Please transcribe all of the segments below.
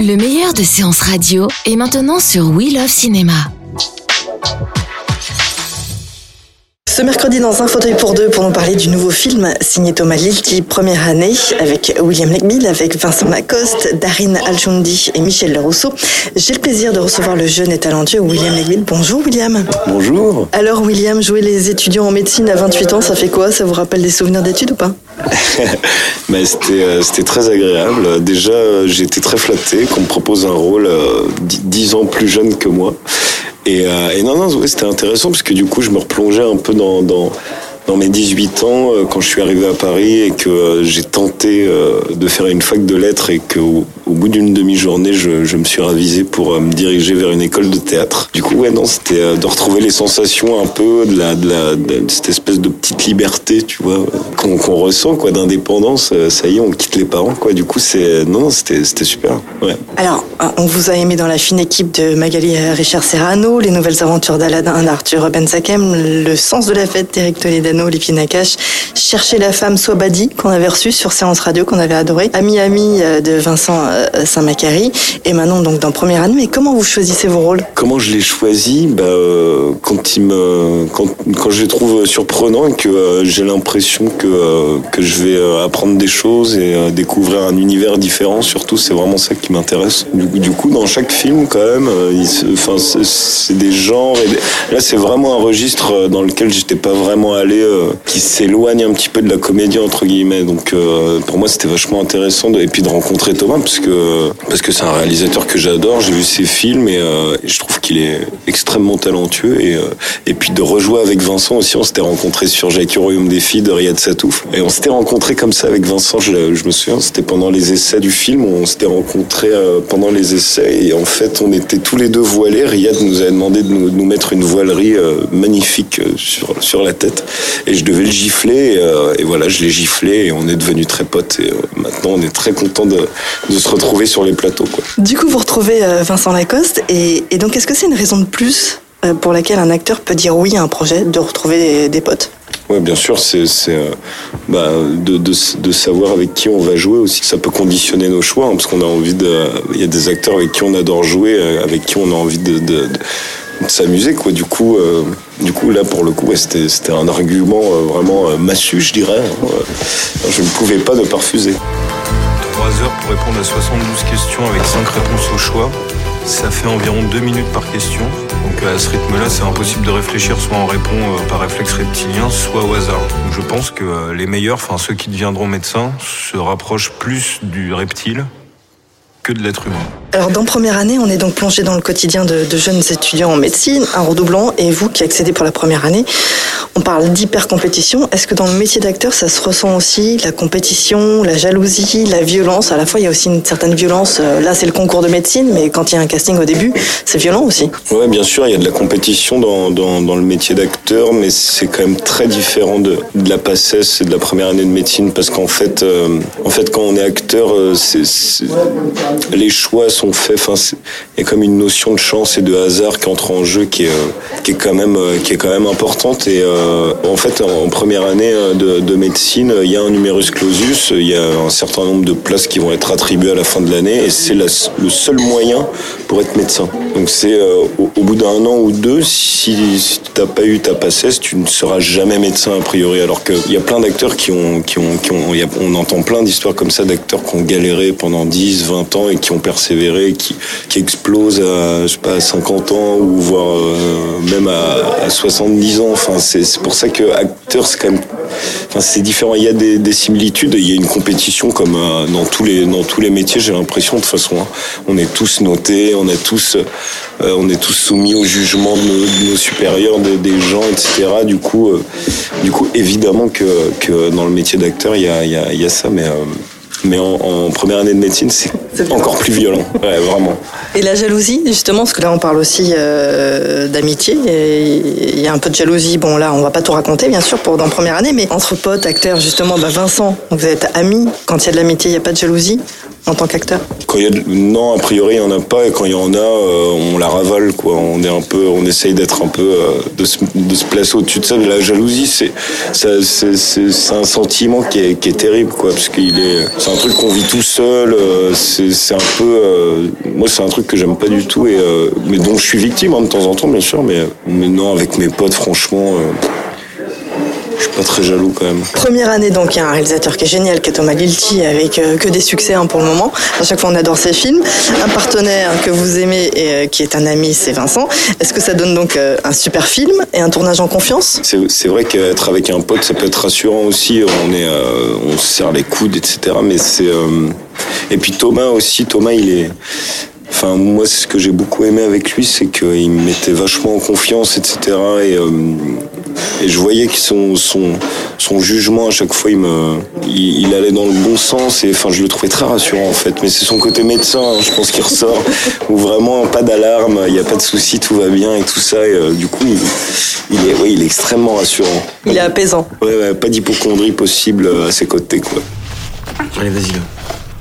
Le meilleur de séances radio est maintenant sur We Love Cinéma. Ce mercredi, dans un fauteuil pour deux, pour nous parler du nouveau film signé Thomas Lilti, première année, avec William Legmill, avec Vincent Lacoste, Darin Aljundi et Michel Lerousseau. J'ai le plaisir de recevoir le jeune et talentueux William Legmill. Bonjour William. Bonjour. Alors William, jouer les étudiants en médecine à 28 ans, ça fait quoi? Ça vous rappelle des souvenirs d'études ou pas? Bah, c'était, euh, c'était très agréable. Déjà, j'ai été très flatté qu'on me propose un rôle euh, 10 ans plus jeune que moi. Et, euh, et non, non, c'était intéressant parce que du coup, je me replongeais un peu dans, dans mes 18 ans euh, quand je suis arrivé à Paris et que euh, j'ai tenté euh, de faire une fac de lettres et qu'au au bout d'une demi-journée, je, me suis ravisé pour me diriger vers une école de théâtre. Du coup, ouais, non, c'était de retrouver les sensations un peu de, cette espèce de petite liberté, tu vois, qu'on ressent, quoi, d'indépendance. Ça y est, on quitte les parents, quoi. Du coup, c'est non, c'était super. Ouais. Alors, on vous a aimé dans la fine équipe de Magali Richard Serrano, les nouvelles aventures d'Aladin d'Arthur Ben Sakem, le sens de la fête d'Eric Toledano, les Nakache, chercher la femme Swabadi qu'on avait reçu sur séance radio qu'on avait adoré, Ami Ami euh, de Vincent euh, Saint-Macary et maintenant donc dans première année. Mais comment vous choisissez vos rôles? Comment je les choisis? Bah, euh, quand il me quand, quand je les trouve surprenants et que j'ai l'impression que que je vais apprendre des choses et découvrir un univers différent. Surtout, c'est vraiment ça qui m'intéresse. Du, coup- dans chaque film, quand même, enfin, c'est- des genres. Là, c'est vraiment un registre dans lequel j'étais pas vraiment allé, euh, qui s'éloigne un petit peu de la comédie entre guillemets. Donc, euh, pour moi, c'était vachement intéressant et puis de rencontrer Thomas parce que parce que c'est un réalisateur que j'adore. J'ai vu ses films et, euh, je trouve qu'il est extrêmement talentueux et et puis de rejouer avec Vincent aussi. On s'était rencontrés sur Royaume des filles de Riyad Satouf et on s'était rencontrés comme ça avec Vincent. Je, je me souviens, c'était pendant les essais du film. On s'était rencontrés euh, pendant les essais et en fait, on était tous les deux voilés. Riyad nous avait demandé de nous, de nous mettre une voilerie magnifique sur sur la tête et je devais le gifler et, euh, et voilà, je l'ai giflé et on est devenus très potes et euh, maintenant on est très content de, de se retrouver sur les plateaux. Quoi. Du coup, vous retrouvez euh, Vincent Lacoste et, et donc est-ce que c'est une raison de plus pour laquelle un acteur peut dire oui à un projet, de retrouver des, des potes? Ouais, bien sûr, c'est euh, bah, de, de, de savoir avec qui on va jouer aussi. Ça peut conditionner nos choix, hein, parce qu'on a envie de. Il y a des acteurs avec qui on adore jouer, avec qui on a envie de s'amuser, quoi. Du coup, euh, du coup, là, pour le coup, ouais, c'était un argument euh, vraiment euh, massu, je dirais. hein. Euh, Je ne pouvais pas ne pas refuser. 3 heures pour répondre à 72 questions avec 5 réponses au choix. Ça fait environ 2 minutes par question. Donc à ce rythme-là, c'est impossible de réfléchir. Soit on répond par réflexe reptilien, soit au hasard. Je pense que les meilleurs, enfin ceux qui deviendront médecins, se rapprochent plus du reptile que de l'être humain. Alors, dans première année, on est donc plongé dans le quotidien de, de jeunes étudiants en médecine, un redoublant, et vous qui accédez pour la première année, on parle d'hyper-compétition. Est-ce que dans le métier d'acteur, ça se ressent aussi la compétition, la jalousie, la violence? À la fois, il y a aussi une certaine violence. Euh, Là, c'est le concours de médecine, mais quand il y a un casting au début, c'est violent aussi. Ouais, bien sûr, il y a de la compétition dans, dans, dans le métier d'acteur, mais c'est quand même très différent de, de la PACES et de la première année de médecine, parce qu'en fait, euh, en fait, quand on est acteur, euh, c'est- les choix sont faits. Il y a comme une notion de chance et de hasard qui entre en jeu, qui est, euh, qui est quand même, euh, qui est quand même importante. Et euh, en fait, en, première année de, de médecine, il y a un numerus clausus, il y a un certain nombre de places qui vont être attribuées à la fin de l'année, et c'est le seul moyen pour être médecin. Donc c'est au, bout d'un an ou deux, si, si tu n'as pas eu ta PACES, tu ne seras jamais médecin a priori. Alors qu'il y a plein d'acteurs qui ont, qui ont, qui ont, on entend plein d'histoires comme ça d'acteurs qui ont galéré pendant 10, 20 ans et qui ont persévéré, qui, qui explosent à, je sais pas, à 50 ans ou voire même à, 70 ans. Enfin, c'est pour ça que acteur, c'est quand même, enfin, c'est différent. Il y a des, des, similitudes, il y a une compétition comme dans tous les dans tous les métiers. J'ai l'impression de toute façon, hein. on est tous notés, on est tous on est tous soumis au jugement de nos, supérieurs, des gens, etc. Du coup, du coup, évidemment que, que dans le métier d'acteur, il y a, y, a, y a, ça, mais, euh, mais en, première année de médecine, c'est encore plus violent, ouais, vraiment. Et la jalousie, justement, parce que là, on parle aussi euh, d'amitié. Il y a un peu de jalousie. Bon, là, on va pas tout raconter, bien sûr, pour dans première année, mais entre potes, acteurs, justement, bah, Vincent, vous êtes amis. Quand il y a de l'amitié, il n'y a pas de jalousie en tant qu'acteur Quand y a non, a priori il y en a pas et quand il y en a, euh, on la ravale quoi. On est un peu, on essaye d'être un peu euh, de, se, de, se, placer au-dessus de ça. Mais la jalousie, c'est c'est un sentiment qui est, qui est terrible quoi, parce qu'il est, c'est un truc qu'on vit tout seul. Euh, c'est un peu, moi c'est un truc que j'aime pas du tout et mais dont je suis victime hein, de temps en temps bien sûr, mais mais non avec mes potes franchement. Je suis pas très jaloux quand même. Première année donc, il y a un réalisateur qui est génial, qui est Thomas Lilti, avec euh, que des succès hein, pour le moment. À chaque fois, on adore ses films. Un partenaire que vous aimez et euh, qui est un ami, c'est Vincent. Est-ce que ça donne donc euh, un super film et un tournage en confiance? C'est vrai qu'être avec un pote, ça peut être rassurant aussi. On est, on se serre les coudes, etc. Mais c'est et puis Thomas aussi. Thomas, il est Enfin, moi, ce que j'ai beaucoup aimé avec lui, c'est qu'il me mettait vachement en confiance, etc. Et, et je voyais que son, son, son jugement, à chaque fois, il, me, il, allait dans le bon sens. Et enfin, je le trouvais très rassurant, en fait. Mais c'est son côté médecin, hein, je pense, qui ressort. Où vraiment, pas d'alarme, il n'y a pas de souci, tout va bien et tout ça. Et euh, du coup, il, est, ouais, il est extrêmement rassurant. Il est apaisant. Ouais, ouais pas d'hypochondrie possible à ses côtés, quoi. Allez, vas-y, là.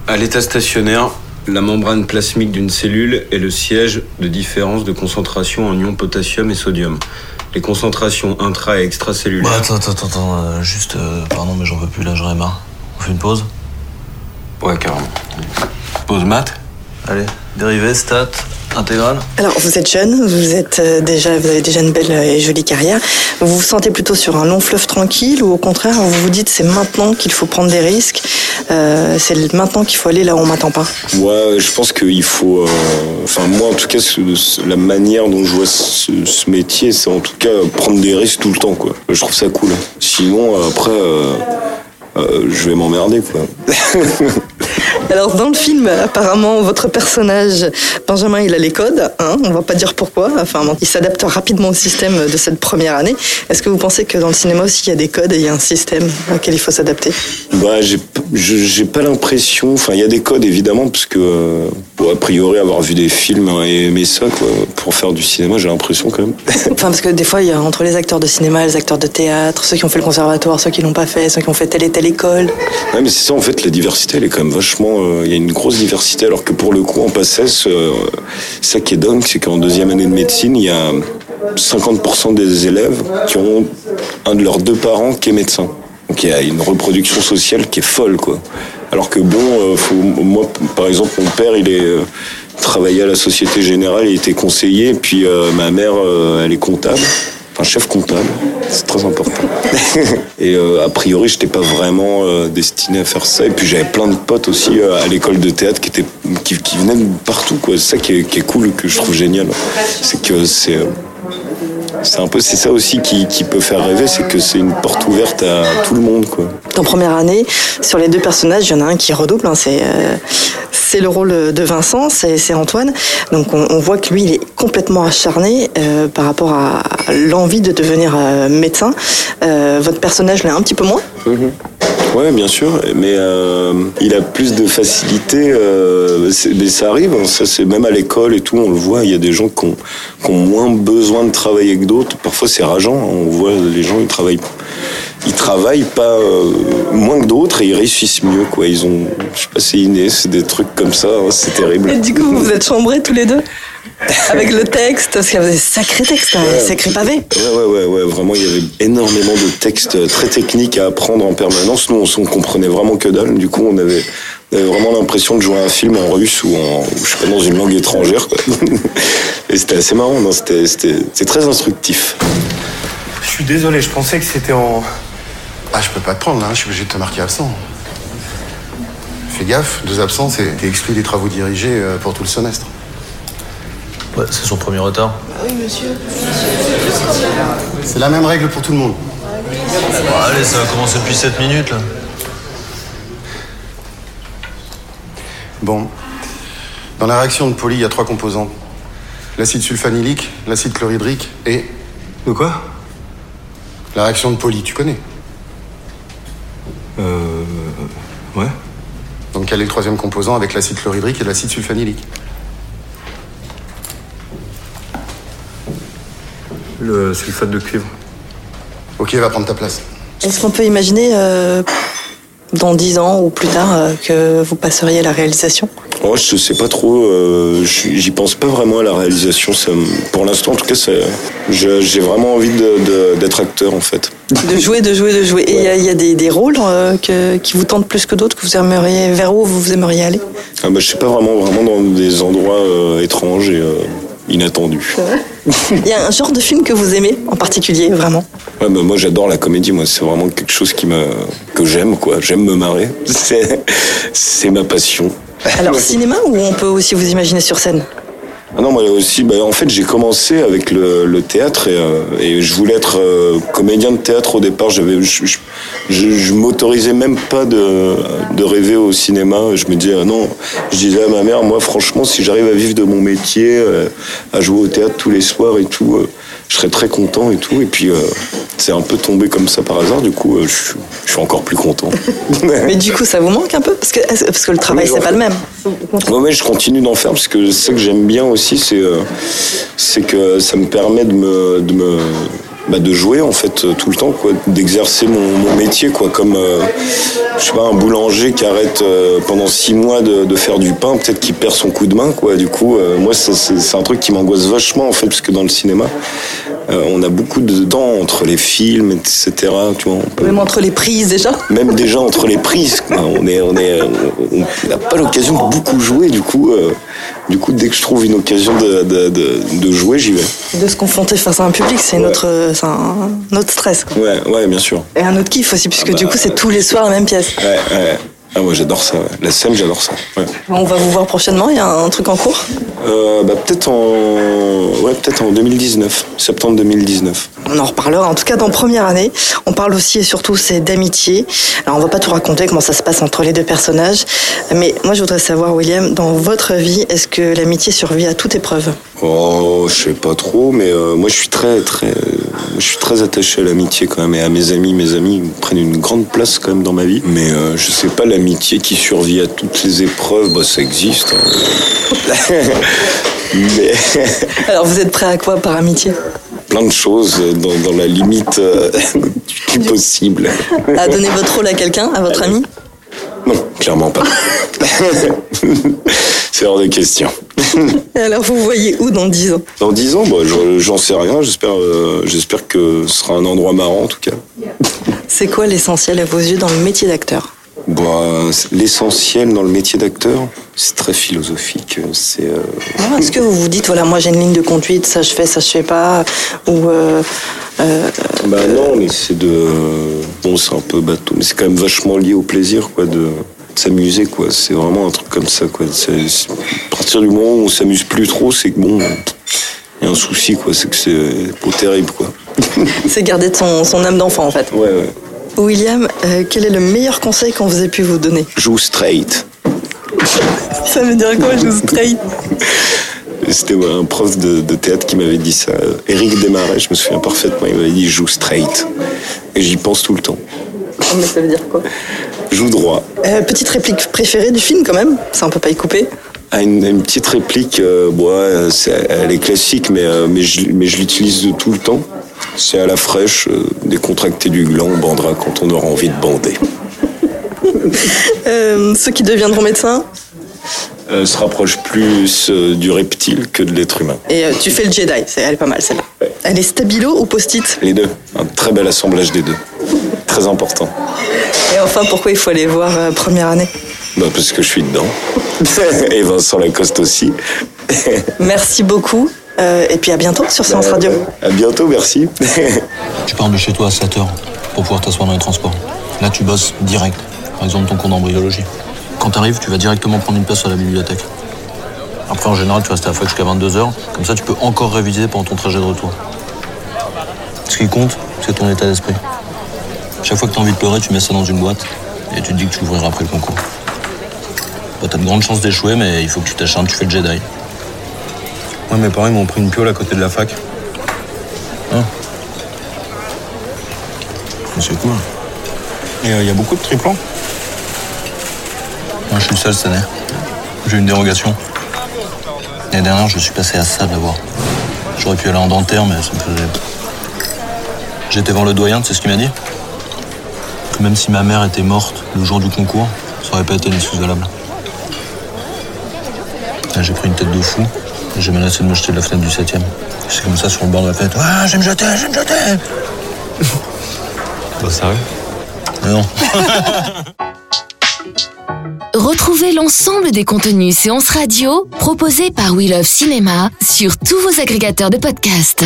À l'état stationnaire, la membrane plasmique d'une cellule est le siège de différence de concentration en ions potassium et sodium les concentrations intra et extracellulaires. Bah, attends, attends, attends, euh, juste, euh, pardon, mais j'en veux plus là, j'en ai marre. On fait une pause? Ouais, carrément. Pause mat? Allez, dérivé, stat, intégrale Alors, vous êtes jeune, vous êtes euh, déjà, vous avez déjà une belle et jolie carrière. Vous vous sentez plutôt sur un long fleuve tranquille ou au contraire, vous vous dites c'est maintenant qu'il faut prendre des risques, euh, c'est maintenant qu'il faut aller là où on m'attend pas? Ouais, je pense qu'il faut. Euh, enfin, moi en tout cas, la manière dont je vois ce, métier, c'est en tout cas prendre des risques tout le temps, quoi. Je trouve ça cool. Sinon, après. Euh, je vais m'emmerder quoi. Alors dans le film, apparemment, votre personnage, Benjamin, il a les codes, hein, on va pas dire pourquoi, enfin, il s'adapte rapidement au système de cette première année. Est-ce que vous pensez que dans le cinéma aussi, il y a des codes et il y a un système auquel il faut s'adapter? Bah, J'ai pas l'impression, enfin, il y a des codes évidemment, parce que, pour a priori, avoir vu des films et aimer ça, quoi, pour faire du cinéma, j'ai l'impression quand même. enfin, parce que des fois, il y a entre les acteurs de cinéma, les acteurs de théâtre, ceux qui ont fait le conservatoire, ceux qui l'ont pas fait, ceux qui ont fait tel et tel l'école. Ouais, mais c'est ça, en fait, la diversité, elle est quand même vachement. Euh, il y a une grosse diversité, alors que pour le coup, en PACES, euh, ça qui est dingue, c'est qu'en deuxième année de médecine, il y a 50% des élèves qui ont un de leurs deux parents qui est médecin. Donc il y a une reproduction sociale qui est folle, quoi. Alors que bon, euh, moi, par exemple, mon père, il est travaillait à la Société Générale, il était conseiller, puis ma mère, elle est comptable un chef comptable, c'est très important. et euh, a priori, je n'étais pas vraiment euh, destiné à faire ça. Et puis j'avais plein de potes aussi euh, à l'école de théâtre qui étaient qui, venaient de partout. C'est ça qui est, qui est, cool, que je trouve génial. C'est que c'est c'est un peu c'est ça aussi qui, qui, peut faire rêver, c'est que c'est une porte ouverte à tout le monde quoi. En première année, sur les deux personnages, il y en a un qui redouble. Hein, c'est c'est le rôle de Vincent, c'est Antoine. Donc on, voit que lui, il est complètement acharné euh, par rapport à l'envie de devenir euh, médecin. Euh, votre personnage l'est un petit peu moins. Mhm. Oui, bien sûr, mais il a plus de facilité. mais ça arrive, hein, même à l'école et tout, on le voit. Il y a des gens qui ont, qui ont moins besoin de travailler que d'autres. Parfois c'est rageant. Hein, on voit les gens ils travaillent ils travaillent pas euh, moins que d'autres et ils réussissent mieux quoi. Ils ont, je sais pas, c'est inné, c'est des trucs comme ça, hein, c'est terrible. Et du coup, vous êtes chambrés tous les deux? avec le texte, parce qu'il y avait des sacrés textes, hein, sacrés pavés. Ouais, ouais, ouais, ouais, vraiment, il y avait énormément de textes très techniques à apprendre en permanence. Nous, on, comprenait vraiment que dalle. Du coup, on avait, vraiment l'impression de jouer un film en russe ou en, je sais pas, dans une langue étrangère. Et c'était assez marrant, c'était très instructif. Je suis désolé, je pensais que c'était en. Ah, je peux pas te prendre là, je suis obligé de te marquer absent. Fais gaffe, deux absences et t'es exclu des travaux dirigés euh, pour tout le semestre. Ouais, c'est son premier retard. Oui, monsieur. C'est la même règle pour tout le monde. Bon, allez, ça va commencer depuis 7 minutes là. Bon. Dans la réaction de Poli, il y a trois composants. L'acide sulfanilique, l'acide chlorhydrique et... De quoi? La réaction de Poli, tu connais? Euh. Ouais. Donc quel est le troisième composant avec l'acide chlorhydrique et l'acide sulfanilique Le sulfate de cuivre. Ok, va prendre ta place. Est-ce qu'on peut imaginer, euh, dans 10 ans ou plus tard, euh, que vous passeriez à la réalisation? Moi, je sais pas trop. euh, J'y pense pas vraiment à la réalisation. Ça pour l'instant, en tout cas, j'ai vraiment envie d'être acteur, en fait. De jouer, de jouer, de jouer. Et il y a, il y a des, des rôles euh, que- qui vous tentent plus que d'autres, que vous aimeriez, vers où vous aimeriez aller? Ah bah, je sais pas vraiment, vraiment dans des endroits euh, étranges et euh, inattendus. Il y a un genre de film que vous aimez en particulier, vraiment Ouais, bah, moi, j'adore la comédie. Moi, c'est vraiment quelque chose qui me que j'aime, quoi. J'aime me marrer. C'est ma passion. Alors, cinéma ou on peut aussi vous imaginer sur scène Ah non, moi aussi, bah, en fait, j'ai commencé avec le, le théâtre et, euh, et je voulais être euh, comédien de théâtre au départ. J'avais, je, je, je, je m'autorisais même pas de, de rêver au cinéma. Je me disais, ah non, je disais à ma mère, moi, franchement, si j'arrive à vivre de mon métier, euh, à jouer au théâtre tous les soirs et tout, euh, je serais très content et tout. Et puis, euh, c'est un peu tombé comme ça par hasard. Du coup, euh, je, suis- je suis encore plus content. Mais du coup, ça vous manque un peu? Parce que, parce que le travail, Oui, c'est pas le même. Ouais, ouais, je continue d'en faire parce que ce que j'aime bien aussi, c'est euh, c'est que ça me permet de me, de me bah, de jouer en fait euh, tout le temps, quoi, d'exercer mon, mon métier, quoi, comme euh, je sais pas un boulanger qui arrête euh, pendant six mois de, de faire du pain, peut-être qu'il perd son coup de main, quoi. Du coup, euh, moi, ça, c'est c'est un truc qui m'angoisse vachement en fait, parce que dans le cinéma, euh, on a beaucoup de temps entre les films, etc. Tu vois, peut- Même entre les prises déjà. même déjà entre les prises, quoi. on est, on est, on n'a pas l'occasion de beaucoup jouer. Du coup, euh, du coup, dès que je trouve une occasion de, de, de, de jouer, j'y vais. De se confronter face à un public, c'est Ouais. notre, euh, un, un autre stress. Quoi. Ouais, ouais, bien sûr. Et un autre kiff aussi, puisque Ah bah, du coup, c'est tous les soirs la même pièce. Ouais, ouais. Ah, moi, j'adore ça. ouais. La scène, j'adore ça. Ouais. On va vous voir prochainement, il y a un truc en cours? Euh, bah, peut-être en, ouais, peut-être en 2019, septembre 2019. On en reparlera. En tout cas, dans première année, on parle aussi et surtout c'est d'amitié. Alors, on va pas tout raconter comment ça se passe entre les deux personnages, mais moi, je voudrais savoir, William, dans votre vie, est-ce que l'amitié survit à toute épreuve? Oh, je sais pas trop, mais euh, moi je suis très, très, je suis très attaché à l'amitié quand même et à mes amis. Mes amis prennent une grande place quand même dans ma vie. Mais euh, je sais pas l'amitié qui survit à toutes les épreuves, bah ça existe. hein. mais Alors, vous êtes prêt à quoi par amitié? Plein de choses dans, dans la limite euh, du possible. À donner votre rôle à quelqu'un, à votre ami? Non, clairement pas. C'est hors de question. Alors, vous voyez où dans 10 ans? Dans 10 ans, bah, je- j'en sais rien. J'espère, euh, j'espère que ce sera un endroit marrant en tout cas. C'est quoi l'essentiel à vos yeux dans le métier d'acteur? C'est- l'essentiel dans le métier d'acteur, c'est très philosophique. C'est euh, Alors, Est-ce que vous vous dites, voilà, moi j'ai une ligne de conduite, ça je fais, ça je fais pas Ou. euh, euh, bah non, mais c'est de bon, c'est un peu bateau, mais c'est quand même vachement lié au plaisir, quoi, de, s'amuser, quoi. C'est vraiment un truc comme ça, quoi. À partir du moment où on s'amuse plus trop, c'est que bon, il y a un souci, quoi. C'est que c'est pas terrible, quoi. c'est garder de son, son âme d'enfant en fait. Ouais, ouais. William, euh, quel est le meilleur conseil qu'on vous ait pu vous donner Joue straight. Ça veut dire quoi, je straight C'était un prof de, de théâtre qui m'avait dit ça. Eric Desmarais, je me souviens parfaitement. Il m'avait dit joue straight. Et j'y pense tout le temps. Mais ça veut dire quoi Joue droit. Euh, Petite réplique préférée du film quand même Ça on peut pas y couper. Ah, une, une petite réplique, euh, bon, ouais, c'est- elle est classique, mais, euh, mais je, mais je l'utilise de tout le temps. C'est à la fraîche, euh, décontracté du gland, on bandera quand on aura envie de bander. Euh, ceux qui deviendront médecins Euh, se rapproche plus euh, du reptile que de l'être humain. Et euh, tu fais le Jedi, c'est- elle est pas mal celle-là. Ouais. Elle est stabilo ou post-it Les deux, un très bel assemblage des deux. Très important. Et enfin, pourquoi il faut aller voir première année Bah, parce que je suis dedans. Et Vincent Lacoste aussi. Merci beaucoup. Euh, et puis à bientôt sur Séance Radio. À bientôt, merci. Tu pars de chez toi à 7h pour pouvoir t'asseoir dans les transports. Là, tu bosses direct. Par exemple, ton cours d'embryologie. Quand t'arrives, tu vas directement prendre une place à la bibliothèque. Après, en général, tu restes à la fac jusqu'à 22h. Comme ça, tu peux encore réviser pendant ton trajet de retour. Ce qui compte, c'est ton état d'esprit. Chaque fois que t'as envie de pleurer, tu mets ça dans une boîte et tu te dis que tu ouvriras après le concours. Bon, t'as de grandes chances d'échouer, mais il faut que tu t'acharnes, tu fais le Jedi. Moi, mes parents m'ont pris une piole à côté de la fac. Hein C'est cool. Et il y a beaucoup de triplans. Moi, je suis le seul cette année. J'ai une dérogation. L'année dernière, je suis passé à ça d'abord. J'aurais pu aller en dentaire, mais ça me faisait. J'étais voir le doyen, sais ce qu'il m'a dit Que même si ma mère était morte le jour du concours, ça aurait pas été inexcusable. Là, J'ai pris une tête de fou j'ai menacé de me jeter de la fenêtre du 7 C'est comme ça sur le bord de la fenêtre. Ah, je vais me jeter, je vais me jeter Toi, sérieux non. Retrouvez l'ensemble des contenus séances radio proposés par We Love Cinéma sur tous vos agrégateurs de podcasts.